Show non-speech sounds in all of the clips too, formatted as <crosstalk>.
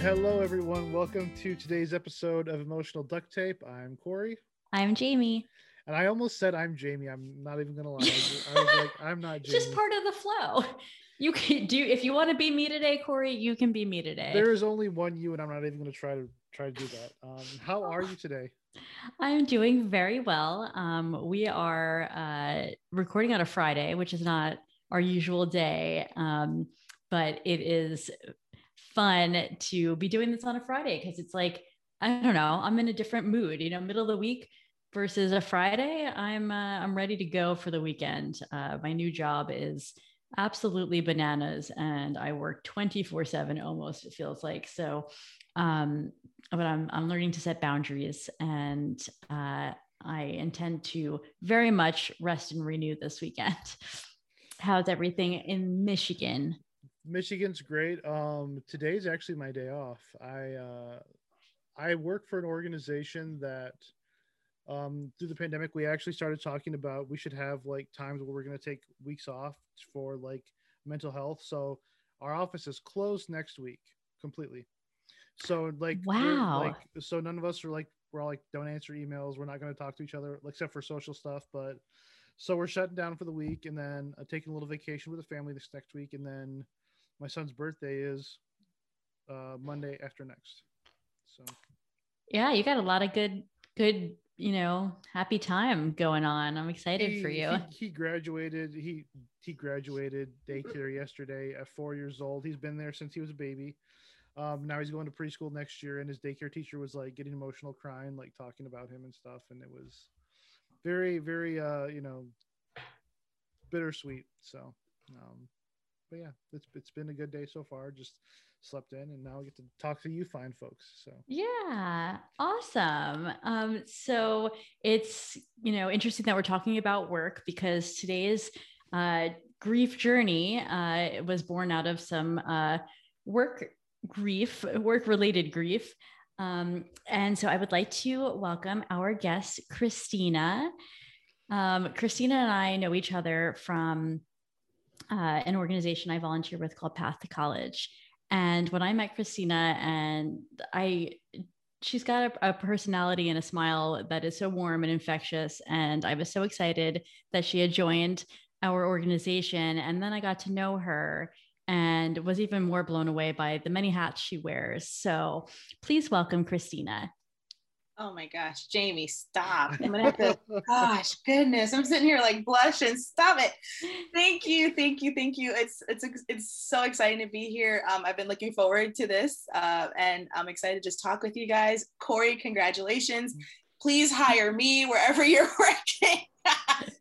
Hello, everyone. Welcome to today's episode of Emotional Duct Tape. I'm Corey, I'm Jamie. and I almost said I'm Jamie. I'm not even gonna lie. I was, like, <laughs> I'm not Jamie. just part of the flow. You can do if you want to be me today, Corey. You can be me today. There is only one you, and I'm not even gonna try to try to do that. Um, how are you today? I'm doing very well. Um, we are uh, recording on a Friday, which is not our usual day, um, but it is fun to be doing this on a Friday because it's like I don't know, I'm in a different mood. You know, middle of the week versus a Friday. I'm uh, I'm ready to go for the weekend. Uh, my new job is absolutely bananas, and I work 24 seven almost. It feels like so. Um, but I'm I'm learning to set boundaries, and uh, I intend to very much rest and renew this weekend. <laughs> How's everything in Michigan? Michigan's great. Um, today's actually my day off. I uh, I work for an organization that um, through the pandemic we actually started talking about we should have like times where we're going to take weeks off for like mental health. So our office is closed next week completely. So like Wow. like so none of us are like we're all like don't answer emails. We're not going to talk to each other except for social stuff. But so we're shutting down for the week and then uh, taking a little vacation with the family this next week and then my son's birthday is uh, Monday after next. So Yeah, you got a lot of good, good, you know, happy time going on. I'm excited he, for you. He, he graduated. He he graduated daycare yesterday at four years old. He's been there since he was a baby. Um, now he's going to preschool next year, and his daycare teacher was like getting emotional, crying, like talking about him and stuff, and it was very, very, uh, you know, bittersweet. So, um, but yeah, it's it's been a good day so far. Just slept in, and now I get to talk to you fine folks. So. Yeah, awesome. Um, so it's you know interesting that we're talking about work because today's uh, grief journey uh, was born out of some uh, work grief, work related grief. Um, and so I would like to welcome our guest, Christina. Um, Christina and I know each other from uh, an organization I volunteer with called Path to College. And when I met Christina, and I, she's got a, a personality and a smile that is so warm and infectious. And I was so excited that she had joined our organization. And then I got to know her and was even more blown away by the many hats she wears. So please welcome Christina. Oh my gosh, Jamie, stop. I'm gonna have to, <laughs> gosh, goodness. I'm sitting here like blushing. Stop it. Thank you, thank you, thank you. It's it's it's so exciting to be here. Um, I've been looking forward to this. Uh, and I'm excited to just talk with you guys. Corey, congratulations. Please hire me wherever <laughs> you're working.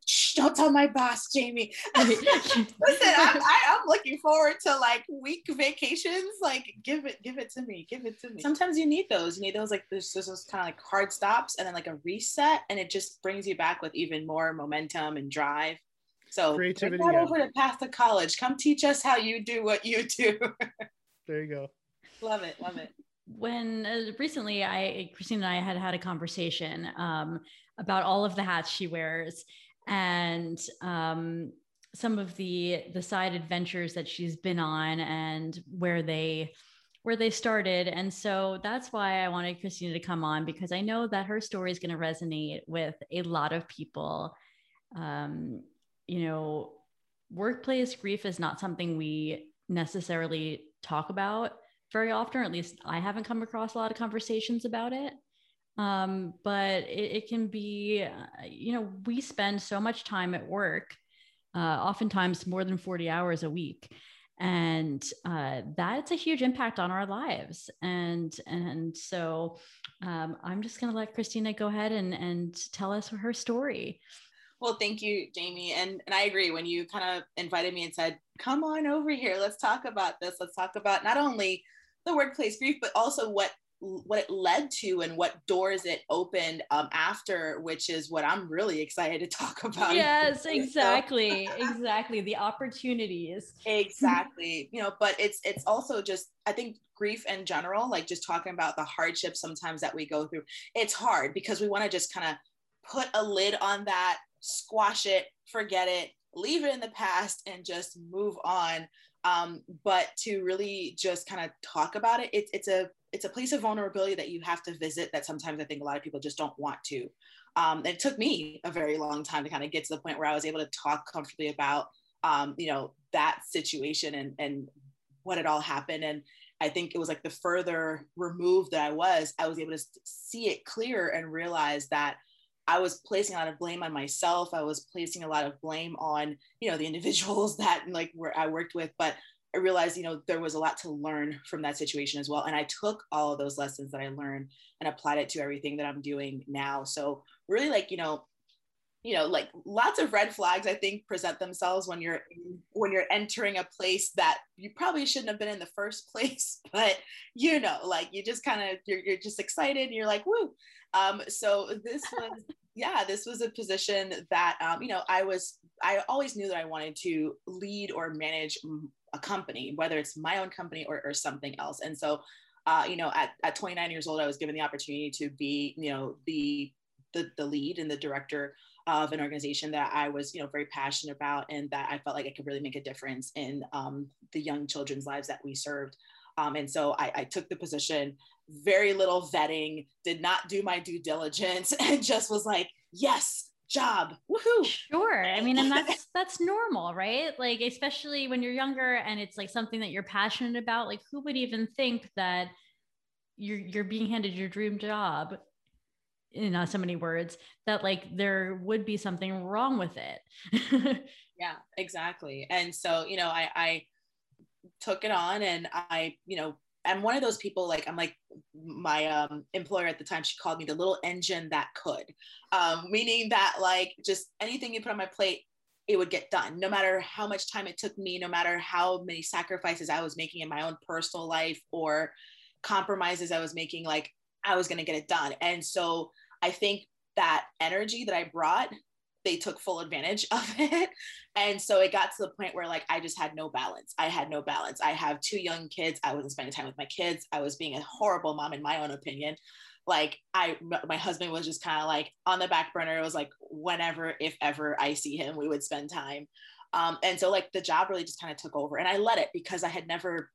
Shh, don't tell my boss, Jamie. <laughs> <laughs> Listen, I'm, I, I'm looking forward to like week vacations. Like, give it, give it to me, give it to me. Sometimes you need those. You need those like there's there's those kind of like hard stops and then like a reset, and it just brings you back with even more momentum and drive. So Creativity, Bring that yeah. over to Path to College. Come teach us how you do what you do. <laughs> there you go. love it, love it. when uh, recently I Christine and I had had a conversation um, about all of the hats she wears and um, some of the the side adventures that she's been on and where they where they started and so that's why I wanted Christina to come on because I know that her story is going to resonate with a lot of people um, you know workplace grief is not something we necessarily talk about very often, or at least I haven't come across a lot of conversations about it. Um, but it, it can be, uh, you know, we spend so much time at work, uh, oftentimes more than 40 hours a week. And uh, that's a huge impact on our lives. And and so um, I'm just going to let Christina go ahead and, and tell us her story. Well, thank you, Jamie. And and I agree when you kind of invited me and said, "Come on over here. Let's talk about this. Let's talk about not only the workplace grief, but also what what it led to and what doors it opened um, after, which is what I'm really excited to <laughs> talk about. Yes, exactly, exactly. The opportunities. exactly you know but it's it's also just i think grief in general like just talking about the hardships sometimes that we go through it's hard because we want to just kind of put a lid on that squash it forget it leave it in the past and just move on um, but to really just kind of talk about it, it's it's a it's a place of vulnerability that you have to visit that sometimes i think a lot of people just don't want to. Um, it took me a very long time to kind of get to the point where i was able to talk comfortably about um, you know that situation and and what had all happened. And i think it was like the further removed that i was i was able to see it clear and realize that I was placing a lot of blame on myself. I was placing a lot of blame on, you know, the individuals <laughs> that like where I worked with, but I realized, you know, there was a lot to learn from that situation as well. And I took all of those lessons that I learned and applied it to everything that I'm doing now. So really like, you know, you know, like lots of red flags I think present themselves when you're when you're entering a place that you probably shouldn't have been in the first <laughs> place, but you know, like you just kind of you're, you're just excited and you're like, woo. Um, so this <laughs> was yeah, this was a position that um, you know, I was I always knew that I wanted to lead or manage a company, whether it's my own company or, or something else. And so, uh, you know, at, at 29 years old, I was given the opportunity to be, you know, the, the, the lead and the director of an organization that I was, you know, very passionate about and that I felt like I could really make a difference in um, the young children's lives that we served. Um, and so I, I, took the position, very little vetting, did not do my due diligence, <laughs> and just was like, yes, job. Woohoo. Sure. I mean and that's <laughs> that's normal right? Like especially when you're younger and it's like something that you're passionate about like who would even think that you're you're being handed your dream job in not so many words that like there would be something wrong with it? <laughs> Yeah exactly. And so you know i i took it on and i you know I'm one of those people like I'm like my um, employer at the time she called me the little engine that could. Um, meaning that like just anything you put on my plate it would get done no matter how much time it took me no matter how many sacrifices I was making in my own personal life or compromises I was making like I was going to get it done. And so I think that energy that I brought they took full advantage <laughs> of it. And so it got to the point where like I just had no balance. I had no balance. I have two young kids. I wasn't spending time with my kids. I was being a horrible mom in my own opinion. Like I my husband was just kind of like on the back burner. It was like whenever, if ever I see him, we would spend time. Um, and so like the job really just kind of took over and I let it because I had never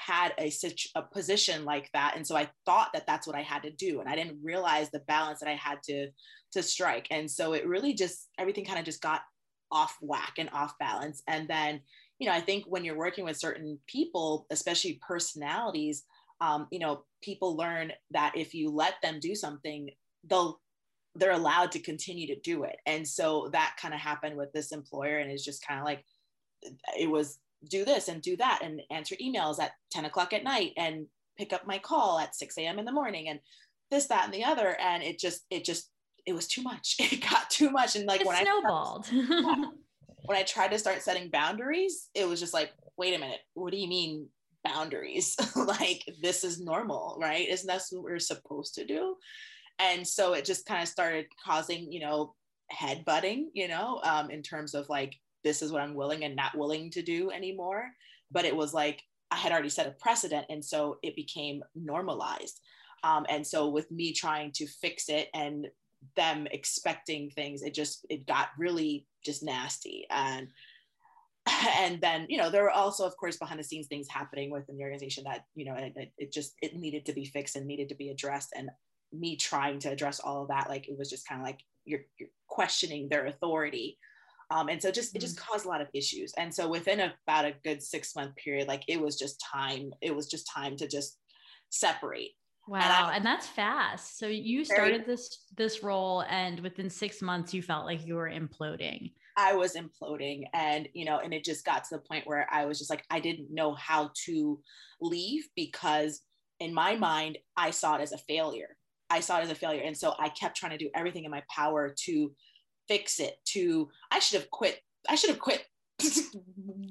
had a, such a position like that and so i thought that that's what i had to do and i didn't realize the balance that i had to to strike and so it really just everything kind of just got off whack and off balance and then you know i think when you're working with certain people especially personalities um, you know people learn that if you let them do something they'll they're allowed to continue to do it and so that kind of happened with this employer and it's just kind of like it was do this and do that and answer emails at 10 o'clock at night and pick up my call at 6 a.m in the morning and this that and the other. And it just it just it was too much. <laughs> It got too much. And like it when snowballed. <laughs> i snowballed. <laughs> When i tried to start setting boundaries it was just like wait a minute what do you mean boundaries? Like this is normal right? Isn't that what we're supposed to do? And so it just kind of started causing you know head butting you know um, in terms of like this is what I'm willing and not willing to do anymore. But it was like I had already set a precedent. And so it became normalized. Um, and so with me trying to fix it and them expecting things, it just, it got really just nasty. And, <laughs> and then, you know, there were also, of course, behind the scenes things happening within the organization that, you know, it, it just, it needed to be fixed and needed to be addressed. And me trying to address all of that, like, it was just kind of like, you're, you're questioning their authority um, and so just it just mm-hmm. caused a lot of issues. And so within about a good six month period, like it was just time, it was just time to just separate. Wow, and, and that's fast. So you started very, this this role, and within six months, you felt like you were imploding. I was imploding, and you know, and it just got to the point where I was just like, I didn't know how to leave because in my mind, I saw it as a failure. I saw it as a failure, and so I kept trying to do everything in my power to fix it to i should have quit i should have quit <laughs>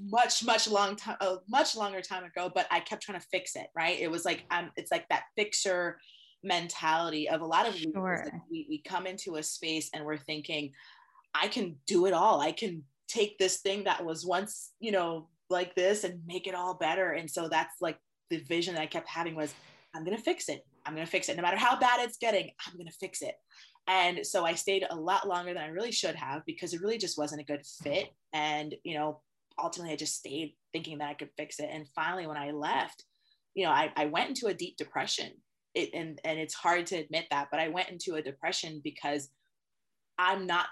much much long time a much longer time ago but i kept trying to fix it right? It was like um it's like that fixer mentality of a lot of sure. we, we come into a space and we're thinking i can do it all. I can take this thing that was once you know like this and make it all better. And so that's like the vision that i kept having was i'm going to fix it. I'm going to fix it. No matter how bad it's getting i'm going to fix it and so I stayed a lot longer than I really should have because it really just wasn't a good fit. And, you know, ultimately I just stayed thinking that I could fix it. And finally, when I left, you know, I, I went into a deep depression. It, and, and it's hard to admit that, but I went into a depression because I'm not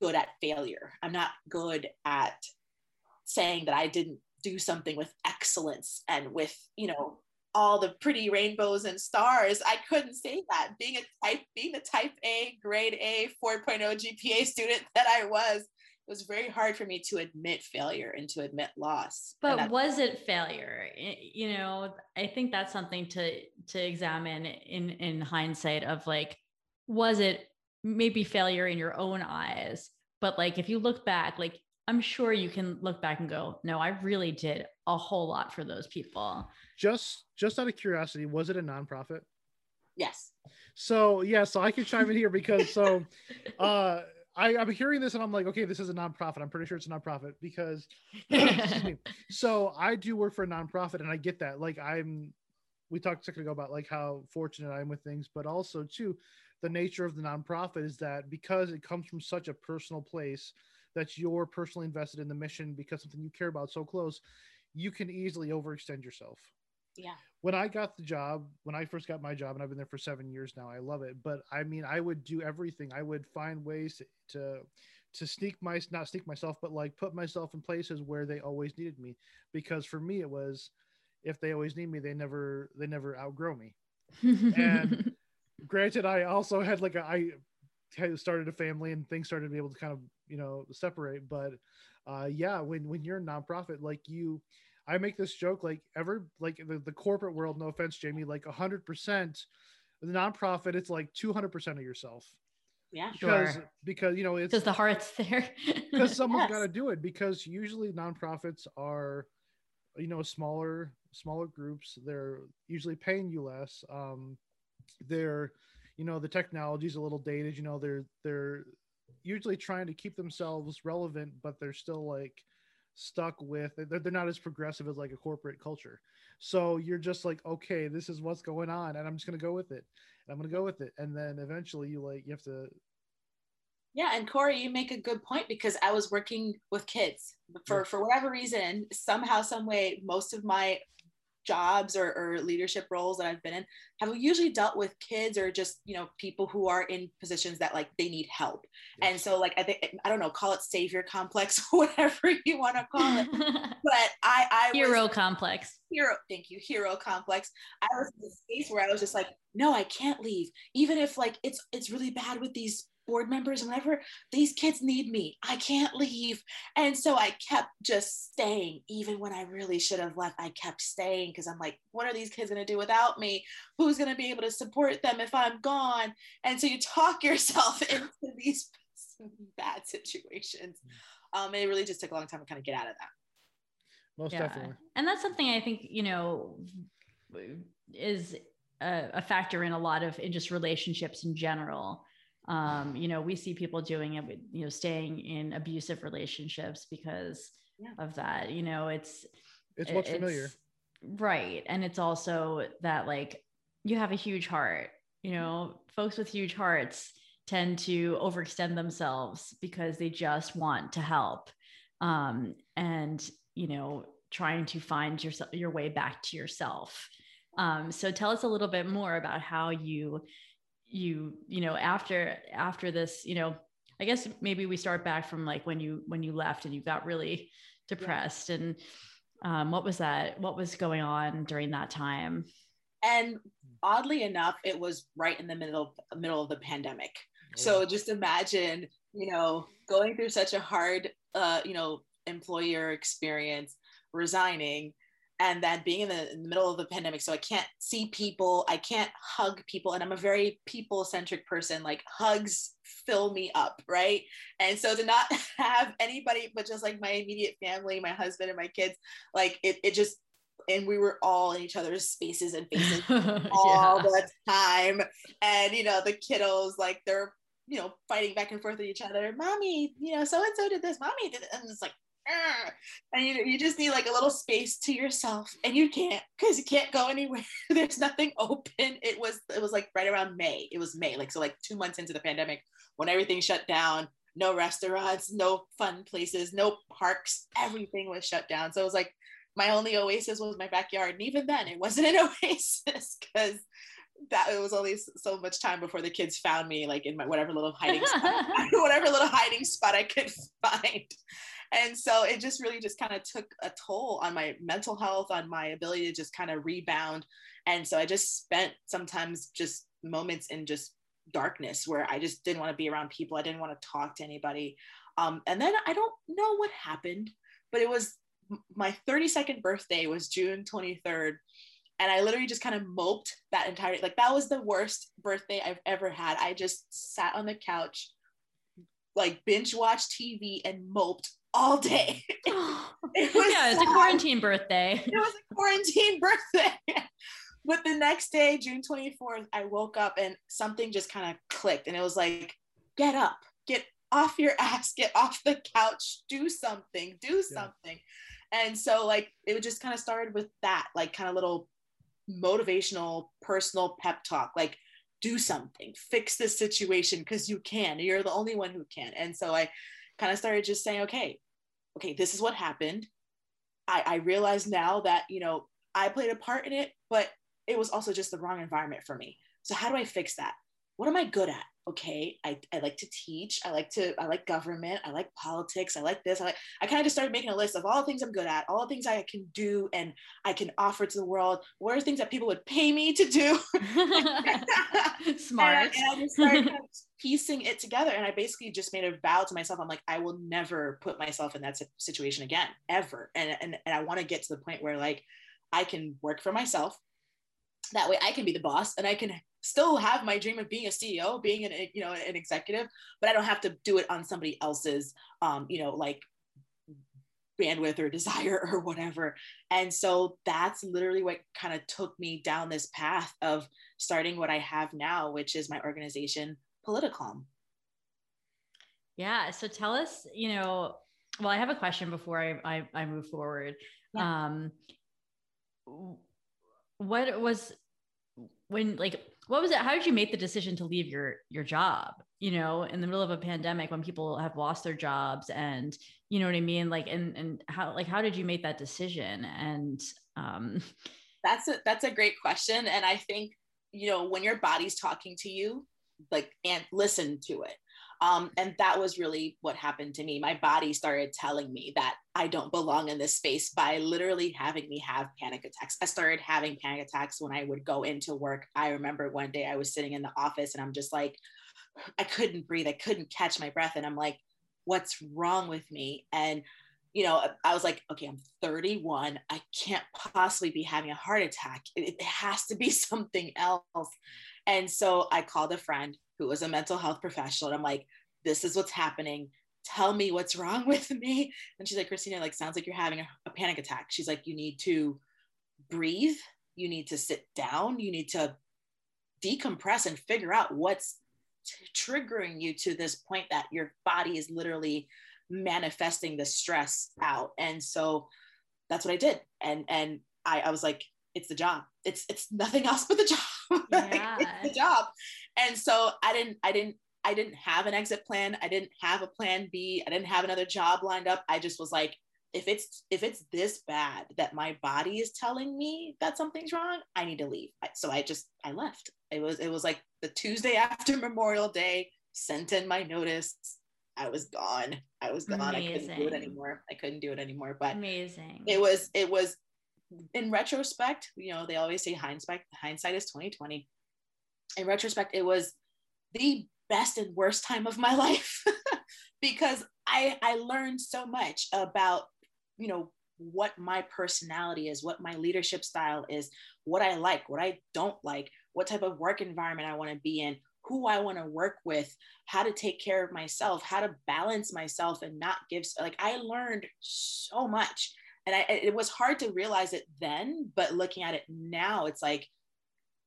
good at failure. I'm not good at saying that I didn't do something with excellence and with, you know, all the pretty rainbows and stars. I couldn't say that. Being a type, being the type A, grade A, 4.0 GPA student that I was, it was very hard for me to admit failure and to admit loss. But was it failure? You know, I think that's something to to examine in in hindsight of like, was it maybe failure in your own eyes? But like if you look back, like I'm sure you can look back and go, no, I really did a whole lot for those people. Just just out of curiosity, was it a nonprofit? Yes. So yeah, so I can chime in here because so <laughs> uh I, I'm hearing this and I'm like, okay, this is a nonprofit. I'm pretty sure it's a nonprofit because <laughs> so I do work for a nonprofit and I get that. Like I'm we talked a second ago about like how fortunate I am with things, but also too the nature of the nonprofit is that because it comes from such a personal place that you're personally invested in the mission because something you care about so close, you can easily overextend yourself. Yeah. When I got the job, when I first got my job, and I've been there for seven years now, I love it. But I mean, I would do everything. I would find ways to to sneak my not sneak myself, but like put myself in places where they always needed me. Because for me, it was if they always need me, they never they never outgrow me. and <laughs> granted, I also had like a I had started a family and things started to be able to kind of you know separate. But uh, yeah, when when you're a nonprofit, like you I make this joke like ever like the, the corporate world, no offense, Jamie, like hundred percent the nonprofit, it's like 200 percent of yourself. Yeah, because sure. because you know it's because the heart's there. <laughs> because someone's Yes. got to do it. Because usually nonprofits are, you know, smaller smaller groups. They're usually paying you less. Um, they're, you know, the technology's a little dated. You know, they're they're usually trying to keep themselves relevant, but they're still like stuck with they're, they're not as progressive as like a corporate culture. So you're just like okay this is what's going on and i'm just going to go with it and i'm going to go with it. And then eventually you like you have to Yeah, and Corey, you make a good point because I was working with kids. For for whatever reason, somehow, some way, most of my jobs or, or leadership roles that I've been in have usually dealt with kids or just you know people who are in positions that like they need help. And so like I think I don't know, call it savior complex, <laughs> whatever you want to call it. <laughs> But I I was- Hero complex. hero thank you hero complex i was in this space where i was just like no i can't leave even if like it's it's really bad with these board members and whatever these kids need me. I can't leave. And so i kept just staying. Even when i really should have left i kept staying because i'm like what are these kids going to do without me? Who's going to be able to support them if i'm gone? And so you talk <laughs> yourself <laughs> into these <laughs> bad situations. Um, and it really just took a long time to kind of get out of that. Most yeah. definitely. And that's something I think, you know, is a, a factor in a lot of in just relationships in general. Um, you know, we see people doing it with, you know, staying in abusive relationships because Yeah. of that. You know, it's it's what's it- familiar it's- Right. And it's also that like you have a huge heart, you know, folks with huge hearts tend to overextend themselves because they just want to help. Um, and, you know, trying to find yourself your way back to yourself. Um, so tell us a little bit more about how you, you, you know, after, after this, you know, I guess maybe we start back from like when you, when you left and you got really depressed and, um, what was that what was going on during that time? And oddly enough it was right in the middle middle of the pandemic. So just imagine you know going through such a hard uh, you know employer experience resigning and then being in the, in the middle of the pandemic so i can't see people i can't hug people and i'm a very people centric person like hugs fill me up right and so to not <laughs> have anybody but just like my immediate family my husband and my kids like it, it just and we were all in each other's spaces and <laughs> faces all yeah. the time. And you know, the kiddos like they're you know fighting back and forth with each other. Mommy, you know, so and so did this. Mommy did, it. and it's like. "Arr." <laughs> And you, you just need like a little space to yourself, and you can't because you can't go anywhere. <laughs> There's nothing open. It was it was like right around May. It was May, like so like two months into the pandemic when everything shut down. no restaurants, no fun places, no parks. Everything was shut down. So it was like my only oasis was my backyard. And even then, it wasn't an <laughs> oasis because that it was only so much time before the kids found me, like in my whatever little hiding spot, whatever little hiding spot I could find. And so it just really just kind of took a toll on my mental health, on my ability to just kind of rebound. And so I just spent sometimes just moments in just darkness where I just didn't want to be around people. I didn't want to talk to anybody. Um, and then I don't know what happened, but it was my 32nd birthday was June 23rd. And I literally just kind of moped that entire like that was the worst birthday I've ever had. I just sat on the couch, like binge watched TV and moped all day. <laughs> it <gasps> was yeah, it's a quarantine birthday. It was a quarantine <laughs> birthday. but the next day, June 24th, I woke up and something just kind of clicked. And it was like, get up, get off your ass, get off the couch, do something, do something. Yeah. And so, like, it just kind of started with that, like, kind of little motivational, personal pep talk, like, do something, fix this situation because you can. You're the only one who can. And so I kind of started just saying, okay, okay, this is what happened. I, I realize now that, you know, I played a part in it, but it was also just the wrong environment for me. So how do I fix that? What am I good at? Okay, I, I like to teach. I like to, I like government. I like politics. I like this. I like, I kind of just started making a list of all the things I'm good at, all the things I can do and I can offer to the world. What are things that people would pay me to do? Smart. <laughs> <laughs> and, I, and I just started kind <laughs> of piecing it together. And I basically just made a vow to myself. I'm like, I will never put myself in that situation again, ever. And, and, and I want to get to the point where like, I can work for myself that way I can be the boss and I can still have my dream of being a CEO, being an you know an executive, but I don't have to do it on somebody else's um, you know like bandwidth or <laughs> desire or whatever. And so that's literally what kind of took me down this path of starting what I have now, which is my organization, Politicalm. Yeah. So tell us, you know, well, I have a question before I, I, I move forward. Yeah. Um, what was when like what was it how did you make the decision to leave your your job you know in the middle of a pandemic when people have lost their jobs and you know what i mean? Like and and how like how did you make that decision? And um that's a that's a great question. And i think you know when your body's talking to you like and listen to it um, and that was really what happened to me. My body started telling me that I don't belong in this space by literally having me have panic attacks. I started having panic attacks when I would go into work. I remember one day I was sitting in the office and I'm just like, I couldn't breathe. I couldn't catch my breath. And I'm like, what's wrong with me? And you know, I was like, okay, I'm 31. I can't possibly be having a heart attack. It, it, has to be <laughs> something else. And so I called a friend who was a mental health professional. And I'm like, this is what's happening. Tell me what's wrong <laughs> with me. And she's like, Christina, like, sounds like you're having a, a panic attack. She's like, you need to breathe. You need to sit down. You need to decompress and figure out what's t- triggering you to this point that your body is literally manifesting the stress out. And so that's what I did. And, and I, I was like, it's the job. It's, it's nothing <laughs> else but the job. Yeah. <laughs> like, it's the job. And so I didn't, I didn't, I didn't have an exit plan. I didn't have a plan B. I didn't have another job lined up. I just was like, if it's if it's this bad that my body is telling me that something's wrong, I need to leave. So I just I left. It was it was like the Tuesday <laughs> after Memorial Day. Sent in my notice. I was gone. I was gone. Amazing. I couldn't do it anymore. I couldn't do it anymore. But amazing. It was it was in retrospect, you know, they always say hindsight, hindsight is 2020. In retrospect, it was the best and worst time of my <laughs> life <laughs> because I I learned so much about, you know, what my personality is, what my leadership style is, what I like, what I don't like, what type of work environment I want to be in, who I want to work with, how to take care of myself, how to balance myself and not give like I learned so much and I, it was hard to realize it then but looking at it now it's like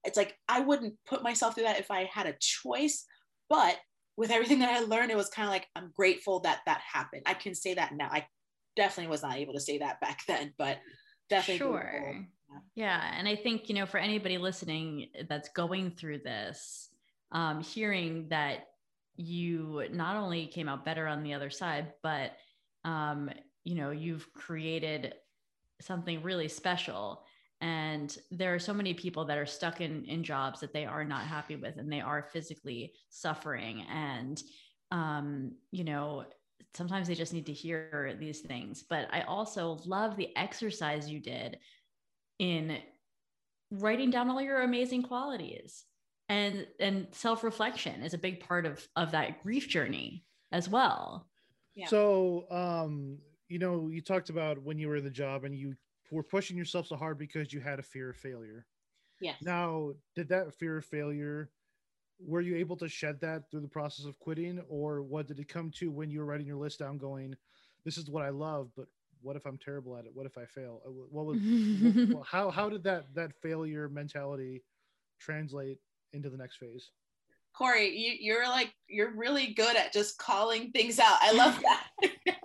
it's like i wouldn't put myself through that if i had a choice but with everything that i learned it was kind of like i'm grateful that that happened. I can say that now. I definitely was not able to say that back <laughs> then but definitely sure. Yeah. And i think you know for anybody listening that's going through this um, hearing that you not only came out better on the other side, but um, you know, you've created something really special. And there are so many people that are stuck in in jobs that they are not happy with, and they are physically suffering. And um, you know, sometimes they just need to hear these things. But I also love the exercise you did in writing down all your amazing qualities and and self-reflection is a big part of of that grief journey as well yeah. so um you know you talked about when you were in the job and you were pushing yourself so hard because you had a fear of failure yes now did that fear of failure were you able to shed that through the process of quitting or what did it come to when you were writing your list down going this is what i love but what if i'm terrible at it what if i fail uh, what was what, how how did that that failure mentality translate into the next phase. Corey, you, you're like you're really good at just calling things out. I love that. <laughs>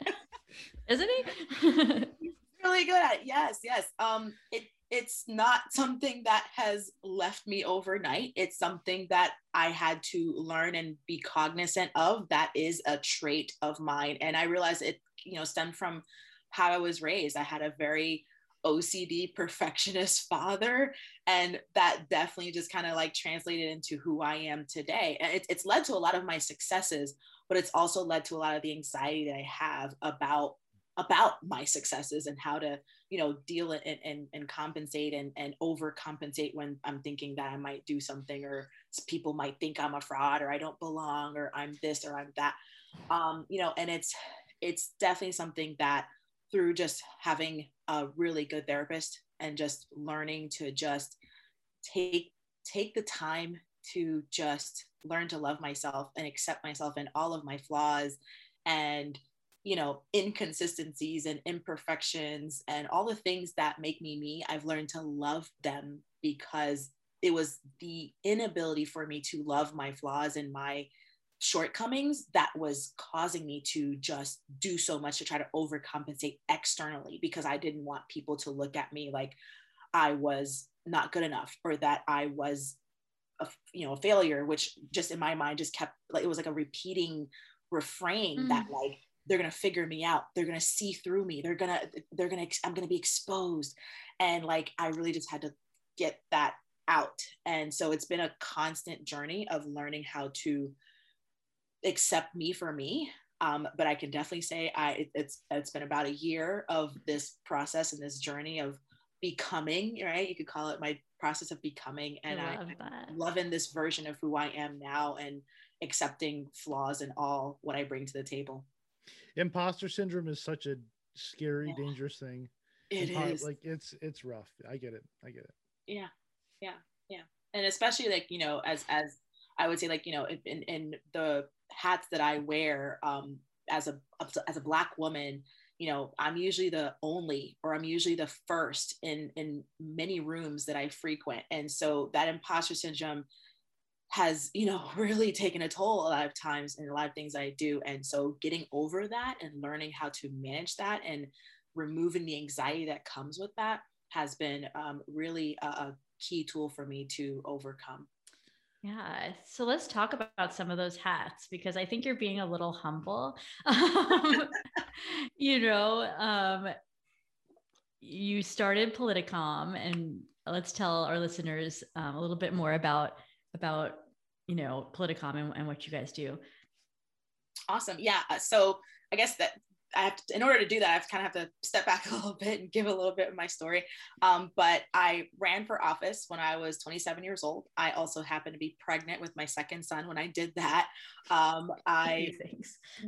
Isn't he? <laughs> really good at it. Yes, yes. Um, it it's not something that has left me overnight. It's something that I had to learn and be cognizant of. That is a trait of mine, and I realized it. You know, stemmed from how I was raised. I had a very OCD perfectionist <laughs> father. And that definitely just kind of like translated into who I am today. And it, it's led to a lot of my successes, but it's also led to a lot of the anxiety that I have about about my successes and how to you know deal and, and, and compensate and, and overcompensate when i'm thinking that i might do something or people might think i'm a fraud or i don't belong or i'm this or i'm that. Um, you know and it's it's definitely something that through just having a really good therapist and just learning to just take take the time to just learn to love myself and accept myself and all of my flaws and you know inconsistencies and imperfections and all the things that make me me i've learned to love them because it was the inability for me to love my flaws and my shortcomings that was causing me to just do so much to try to overcompensate externally because I didn't want people to look at me like I was not good enough or that I was a you know a failure which just in my mind just kept like it was like a repeating refrain mm. that like they're going to figure me out they're going to see through me they're going to they're going to i'm going to be exposed and like i really just had to get that out and so it's been a constant journey of learning how to accept me for me. Um, but I can definitely say I it, it's it's been about a year of this process and this journey of becoming right. You could call it my process of becoming, and I, I loving this version of who I am now and accepting flaws and all what I bring to the table. Imposter syndrome is such a scary, yeah. dangerous thing. It Impo- is like it's it's rough. I get it. I get it. Yeah, yeah, yeah, and especially like you know as as I would say like you know in in the hats that I wear um, as a as a black woman, you know, I'm usually the only or I'm usually the first in in many rooms that I frequent, and so that imposter syndrome has you know <laughs> really taken a toll a lot of times in a lot of things I do, and so getting over that and learning how to manage that and removing the anxiety that comes with that has been um, really a, a key tool for me to overcome. Yeah. So let's talk about some of those hats because I think you're being a little humble. <laughs> Um, <laughs> you know, um, you started Politicalm, and let's tell our listeners um, a little bit more about about you know Politicalm and, and what you guys do. Awesome. Yeah. So I guess that I have to, in order to do that, I have kind of have to step back <laughs> a little bit and give a little bit of my story. Um, but I ran for office when I was 27 years old. I also happened to be pregnant with my second son when I did that. Um, I,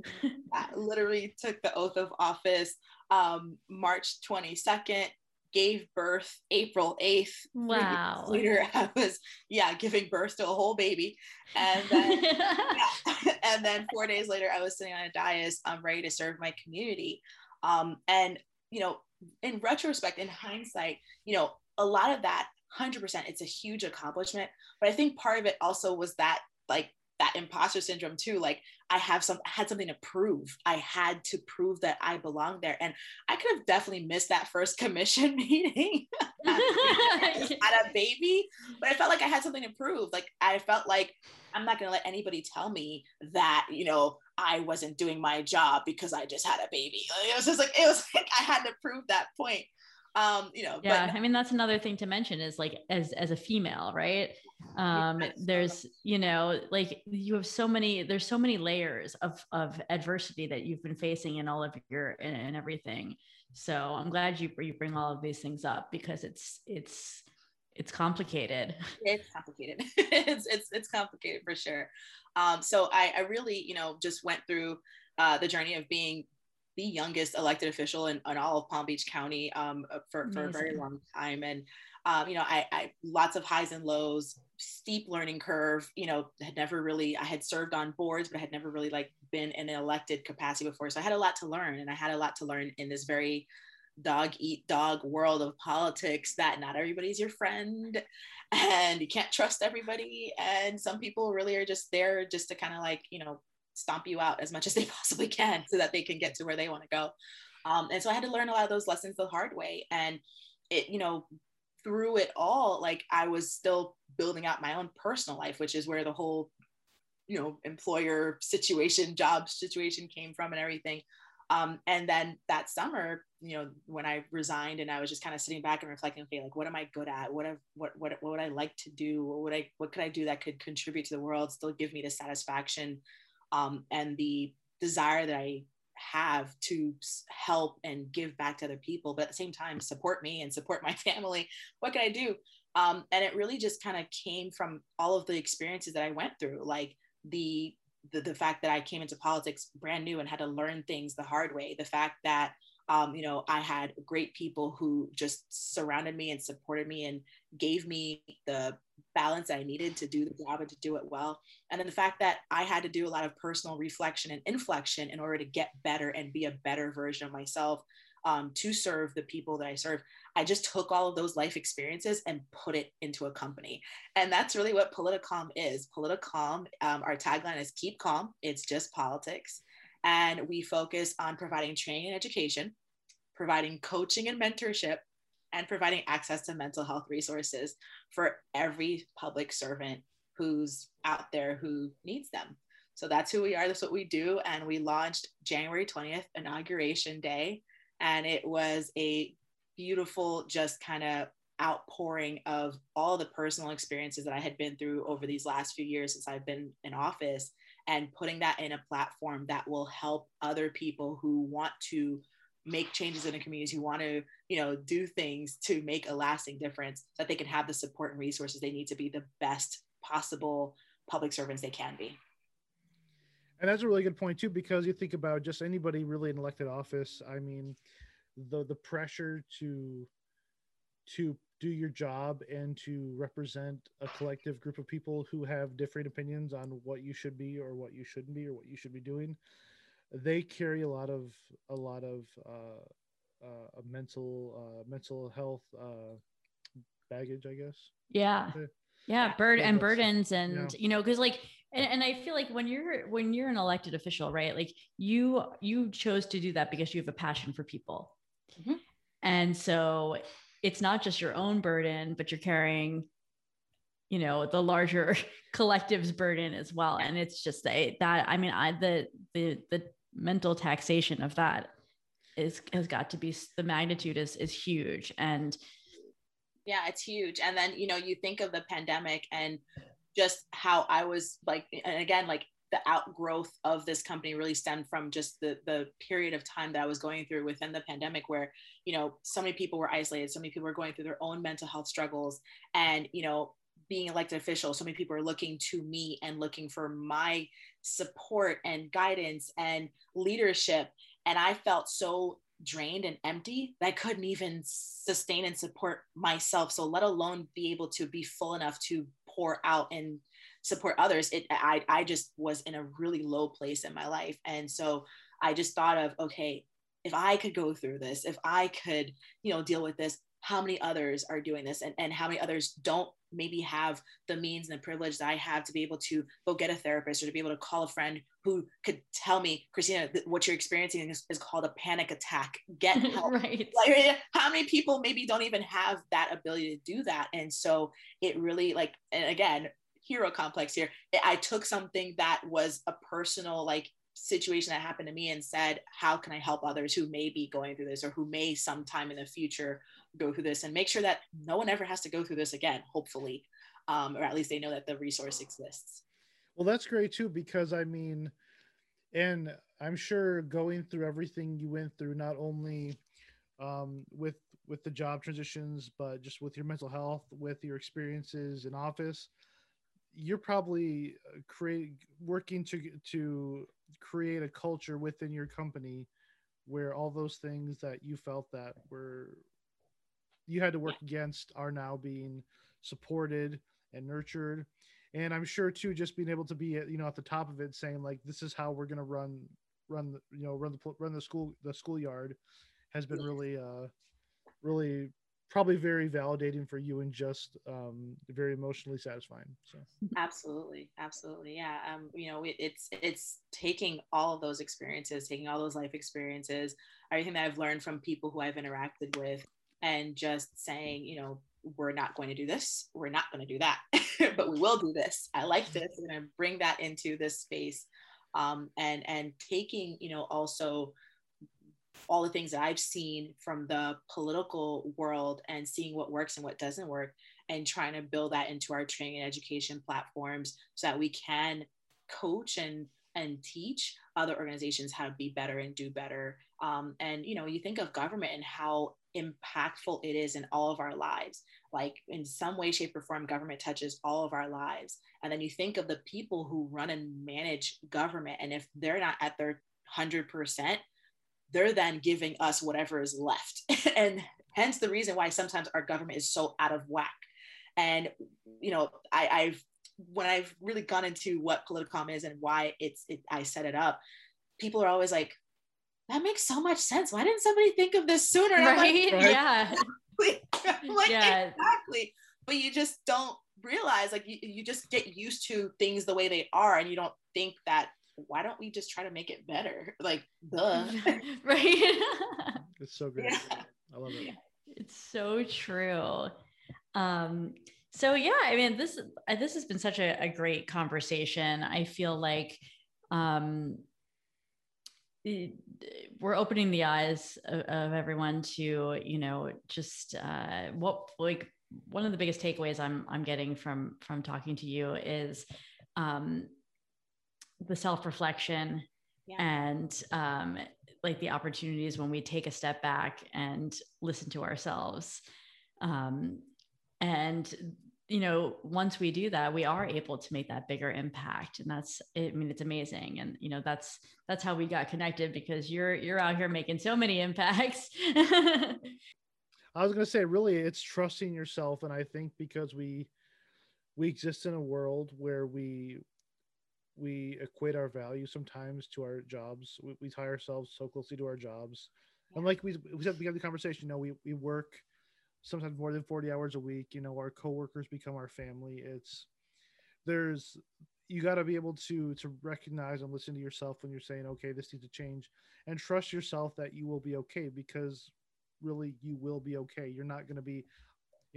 <laughs> I, literally took the oath of office um, March 22nd gave birth April 8th. Wow. Later, <laughs> I was, yeah, giving birth to a whole baby. And then, <laughs> yeah. <laughs> and then four days later, I was sitting on a dais, I'm ready to serve my community. Um, and, you know, in retrospect, in hindsight, you know, a lot of that, 100%, it's a huge accomplishment. But I think part of it also was that, like, that imposter syndrome too. Like I have some had something to prove. I had to prove that I belonged there. And I could have definitely missed that first <laughs> commission meeting <laughs> had a baby, but I felt like I had something to prove. Like I felt like I'm not gonna let anybody tell me that, you know, I wasn't doing my job because I just had a baby. <laughs> It was just like it was like I had to prove that point um you know yeah but, i mean that's another thing to mention is like as as a female right um there's you know like you have so many there's so many layers of of adversity that you've been facing in all of your and everything. So i'm glad you you bring all of these things up because it's it's it's complicated. <laughs> It's complicated. <laughs> It's it's it's complicated for sure. Um so i i really you know just went through uh, the journey of being the youngest elected official in, in all of Palm Beach County um, for, for a very long time. And, um, you know, I, I, lots of highs and lows, steep learning curve, you know, had never really, I had served on boards, but I had never really like been in an elected capacity before. So I had a lot to learn and I had a lot to learn in this very dog eat dog world of politics that not everybody's your friend and you can't trust everybody. And some people really are just there just to kind of like, you know, stomp you out as much as they <laughs> possibly can so that they can get to where they want to go. Um, and so I had to learn a lot of those lessons the hard way. And it, you know, through it all, like I was still building out my own personal life, which is where the whole, you know, employer situation, job situation came from and everything. Um, and then that summer, you know, when I resigned and I was just kind of sitting back and reflecting, okay, like what am I good at? What have, what what what would I like to do? What would I what could I do that could contribute to the world, still give me the satisfaction um, and the desire that I have to help and give back to other people, but at the same time, support me and support my <laughs> family. What can I do? Um, and it really just kind of came from all of the experiences that I went through, like the, the the fact that I came into politics brand new and had to learn things the hard way. The fact that um, you know, I had great people who just surrounded me and supported me and gave me the balance I needed to do the job and to do it well. And then the fact that I had to do a lot of personal reflection and inflection in order to get better and be a better version of myself um, to serve the people that I serve. I just took all of those life experiences and put it into a company. And that's really what Politicalm is. Politicalm, um, our tagline is keep calm, it's just politics. And we focus on providing training and education, providing coaching and mentorship, and providing access to mental health resources for every public servant who's out there who needs them. So that's who we are. That's what we do. And we launched January 20th, inauguration day. And it was a beautiful, just kind of outpouring of all the personal experiences that I had been through over these last few years since I've been in office and putting that in a platform that will help other people who want to make changes in the community who want to you know do things to make a lasting difference so that they can have the support and resources they need to be the best possible public servants they can be. And that's a really good point too because you think about just anybody really in elected office i mean the the pressure to to do your job and to represent a collective group of people who have different opinions on what you should be or what you shouldn't be or what you should be doing. They carry a lot of a lot of uh, uh, mental uh, mental health uh, baggage i guess. Yeah. Yeah bird and burdens and yeah. you know because like and, and i feel like when you're when you're an elected official right like you you chose to do that because you have a passion for people. Mm-hmm. and so it's not just your own burden, but you're carrying, you know, the larger <laughs> collective's burden as well. And it's just a, that, I mean, I, the, the, the mental taxation of that is, has got to be, the magnitude is, is huge. And yeah, it's huge. And then, you know, you think of the pandemic and just how I was like, and again, like the outgrowth of this company really stemmed from just the the period of time that I was going through within the pandemic where you know so many people were isolated so many people were going through their own mental health struggles and you know being elected official so many people are looking to me and looking for my support and guidance and leadership and I felt so drained and empty that I couldn't even sustain and support myself so let alone be able to be full enough to pour out and support others it i i just was in a really low place in my life and so i just thought of okay if i could go through this if i could you know deal with this how many others are doing this and, and how many others don't maybe have the means and the privilege that I have to be able to go get a therapist or to be able to call a friend who could tell me, Christina, what you're experiencing is, is called a panic attack. Get <laughs> help. right. Like, eh, how many people maybe don't even have that ability to do that? And so it really like, and again, hero complex here. I took something that was a personal like situation that happened to me and said, how can I help others who may be going through this or who may sometime in the future go through this and make sure that no one ever has to go through this again, hopefully, um, or at least they know that the resource exists. Well, that's great too, because I mean, and I'm sure going through everything you went through, not only um, with with the job transitions, but just with your mental health, with your experiences in office, you're probably uh, create working to to create a culture within your company where all those things that you felt that were you had to work against are now being supported and nurtured. And i'm sure too just being able to be at, you know at the top of it saying like this is how we're going to run run you know run the run the school the schoolyard has been really uh really probably very validating for you and just um, very emotionally satisfying. So absolutely, absolutely, yeah. Um, you know, it, it's it's taking all of those experiences, taking all those life experiences, everything that I've learned from people who I've interacted with, and just saying, you know, we're not going to do this, we're not going to do that, <laughs> but we will do this. I like this. Going to bring that into this space, um, and and taking, you know, also all the things that I've seen from the political world and seeing what works and what doesn't work and trying to build that into our training and education platforms so that we can coach and and teach other organizations how to be better and do better. Um, and you know you think of government and how impactful it is in all of our lives. Like in some way shape or form government touches all of our lives. And then you think of the people who run and manage government and if they're not at their 100% they're then giving us whatever is left. <laughs> and hence the reason why sometimes our government is so out of whack. And, you know, I, I've, when I've really gone into what Politicalm is and why it's, it, I set it up, people are always like, that makes so much sense. Why didn't somebody think of this sooner? right? Like, yeah. <laughs> like, yeah. exactly. But you just don't realize, like, you, you just get used to things the way they are, and you don't think that why don't we just try to make it better? <laughs> Like, duh. <laughs> <laughs> right. it's so good. Yeah. I love it. It's so true. Um, so yeah, I mean, this uh, this has been such a, a great conversation. I feel like um, we're opening the eyes of, of, everyone to, you know, just uh, what like one of the biggest takeaways I'm I'm getting from from talking to you is um, the self reflection yeah. and um, like the opportunities when we take a step back and listen to ourselves. Um, and you know once we do that we are able to make that bigger impact and that's i mean it's amazing and you know that's that's how we got connected because you're you're out here making so many impacts <laughs> i was going to say really it's trusting yourself and i think because we we exist in a world where we we equate our value sometimes to our jobs. We, we tie ourselves so closely to our jobs. And like we, we said, the conversation, you know, we, we work sometimes more than 40 hours a week, you know, our coworkers become our family. It's, there's, you got to be able to, to recognize and listen to yourself when you're saying, okay, this needs to change and trust yourself that you will be okay because really you will be okay. You're not going to be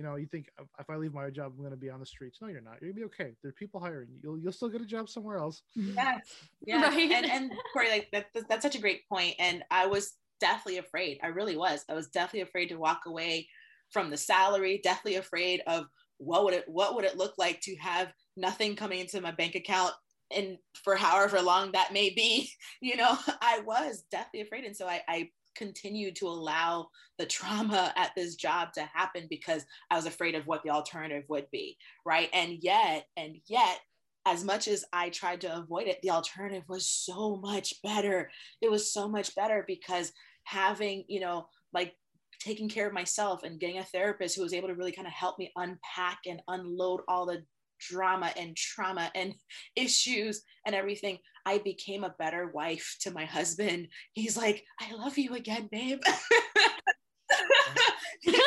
you know, you think if I leave my job, I'm going to be on the streets. No, you're not. You're gonna be okay. There are people hiring you. You'll you'll still get a job somewhere else. Mm-hmm. Yes, <laughs> yeah. Right? And and Corey, like that, that's such a great point. And I was deathly afraid. I really was. I was deathly afraid to walk away from the salary. Deathly afraid of what would it what would it look like to have nothing coming into my bank account and for however long that may be. <laughs> You know, I was deathly afraid, and so I, I continued to allow the trauma <laughs> at this job to happen because I was afraid of what the alternative would be. Right. And yet, and yet, as much as I tried to avoid it, the alternative was so much better. It was so much better because having, you know, like taking care of myself and getting a therapist who was able to really kind of help me unpack and unload all the drama and trauma and <laughs> issues and everything, I became a better wife to my husband. He's like, I love you again, babe. <laughs> <laughs> He's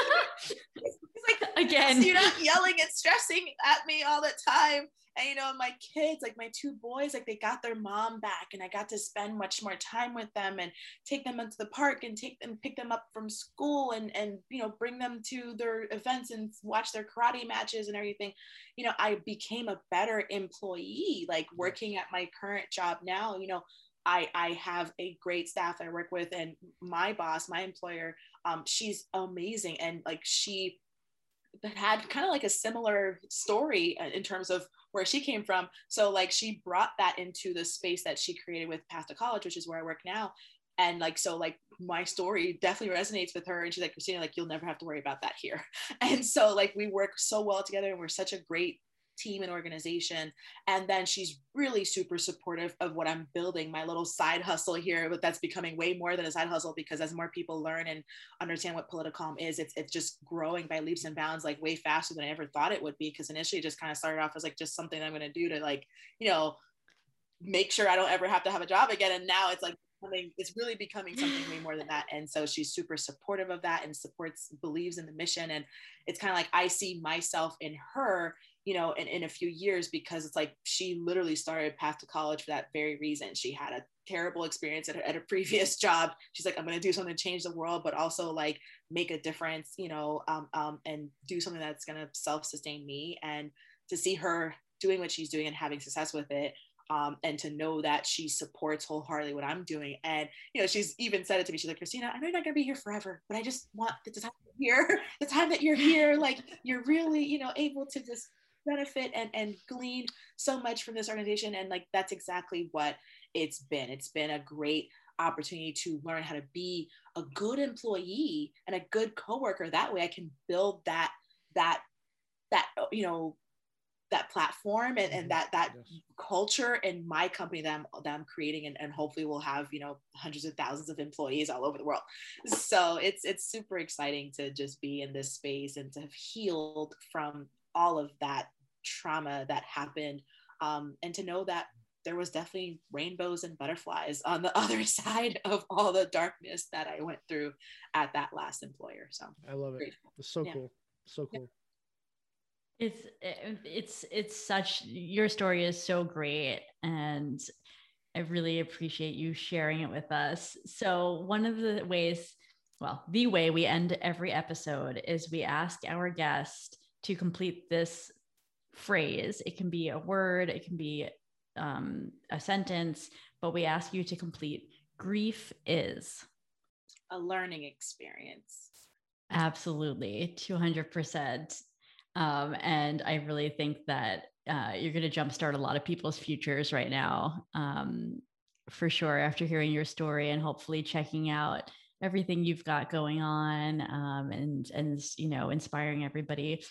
like, Again. So you're not yelling and stressing at me all the time and you know my kids like my two boys like they got their mom back and i got to spend much more time with them and take them into the park and take them pick them up from school and and you know bring them to their events and watch their karate matches and everything. You know i became a better employee like working at my current job now. You know I, I have a great staff I work with, and my boss, my employer, um, she's amazing. And like she had kind of like a similar story uh, in terms of where she came from. So like she brought that into the space that she created with Path to College, which is where I work now. And like so like my story definitely resonates with her. And she's like, Christina, like you'll never have to worry about that here. <laughs> And so like we work so well together and we're such a great team and organization. And then she's really super supportive of what I'm building, my little side hustle here, but that's becoming way more than a side hustle because as more people learn and understand what Politicalm is, it's it's just growing by leaps and bounds, like way faster than I ever thought it would be. Because initially it just kind of started off as like just something I'm gonna do to like, you know, make sure I don't ever have to have a job again. And now it's like it's really becoming something way more than that. And so she's super supportive of that and supports, believes in the mission. And it's kind of like I see myself in her you know, in, in a few years because it's like she literally started Path to College for that very reason. She had a terrible experience at, at a previous <laughs> job. She's like, I'm going to do something to change the world, but also like make a difference, you know, um, um, and do something that's going to self sustain me. And to see her doing what she's doing and having success with it. Um, and to know that she supports wholeheartedly what I'm doing. And, you know, she's even said it to me. She's like, Christina, I know you're not going to be here forever, but I just want the time here, <laughs> the time that you're here, like you're really, you know, able to just benefit and, and glean so much from this organization. And like that's exactly what it's been. It's been a great opportunity to learn how to be a good employee and a good coworker. That way I can build that that that you know that platform and, and mm-hmm. that that yes. culture in my company that I'm, that I'm creating and, and hopefully we'll have you know hundreds of thousands of employees all over the world so it's it's super exciting to just be in this space and to have healed from all of that trauma that happened um, and to know that there was definitely rainbows and butterflies on the <laughs> other side of all the darkness that I went through at that last employer. So I love it. Grateful. It's so yeah. cool. So cool. It's it's it's such your story is so great and I really appreciate you sharing it with us. So one of the ways, well, the way we end every episode is we ask our guest to complete this phrase. It can be a word, it can be um, a sentence, but we ask you to complete grief is a learning experience. Absolutely, 200%. Um, and I really think that uh, you're going to jumpstart a lot of people's futures right now, um, for sure, after hearing your story and hopefully checking out everything you've got going on um, and and you know inspiring everybody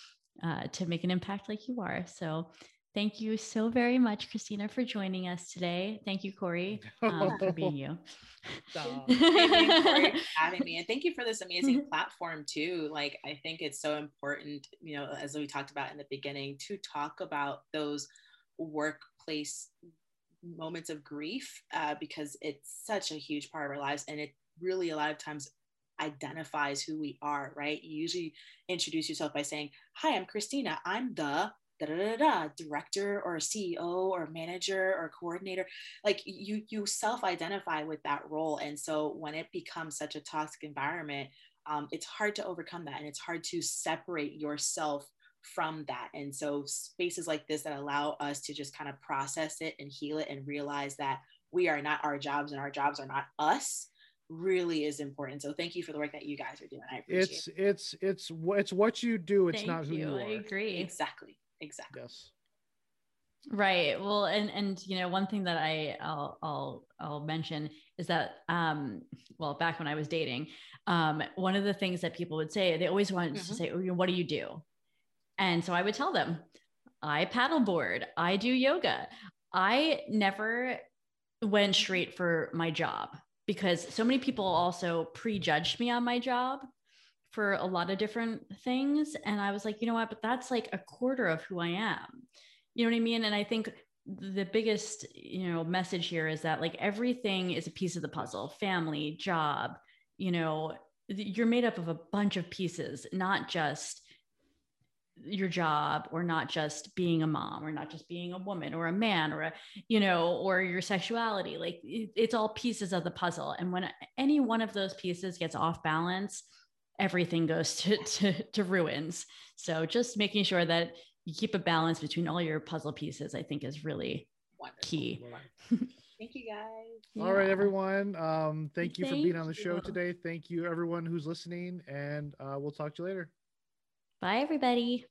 uh, to make an impact like you are. So thank you so very much, Christina, for joining us today. Thank you, Corey, <laughs> um, for being you. <laughs> Thank you for having me. And thank you for this amazing <laughs> platform too. Like, I think it's so important, you know, as we talked about in the beginning, to talk about those workplace moments of grief uh, because it's such a huge part of our lives and it really a lot of times identifies who we are, right? You usually introduce yourself by saying, Hi, I'm Christina. I'm the da, da, da, da, director or CEO or manager or coordinator. Like you, you self-identify with that role. And so when it becomes such a toxic environment, um, it's hard to overcome that and it's hard to separate yourself from that. And so spaces like this that allow us to just kind of process it and heal it and realize that we are not our jobs and our jobs are not us really is important. So thank you for the work that you guys are doing. I appreciate it's, it. It's it's it's what you do. It's thank not who you, you are. I agree. Exactly. Exactly. Yes. Right. Well, and and you know, one thing that I I'll I'll I'll mention is that um well, back when I was dating, um one of the things that people would say, they always wanted mm-hmm. to say, oh, "What do you do?" And so I would tell them, "I paddleboard, I do yoga." I never went straight for my job because so many people also prejudged me on my job for a lot of different things. And I was like, you know what? But that's like a quarter of who I am. You know what I mean? And I think the biggest, you know, message here is that like everything is a piece of the puzzle family, job, you know, you're made up of a bunch of pieces, not just your job or not just being a mom or not just being a woman or a man or a you know or your sexuality like it, it's all pieces of the puzzle. And when any one of those pieces gets off balance everything goes <laughs> to, to, to ruins. So just making sure that you keep a balance between all your puzzle pieces i think is really Wonderful. key. <laughs> Thank you guys. Yeah. all right everyone. Um thank you thank for being on the show you. today. Thank you everyone who's listening and uh, we'll talk to you later bye everybody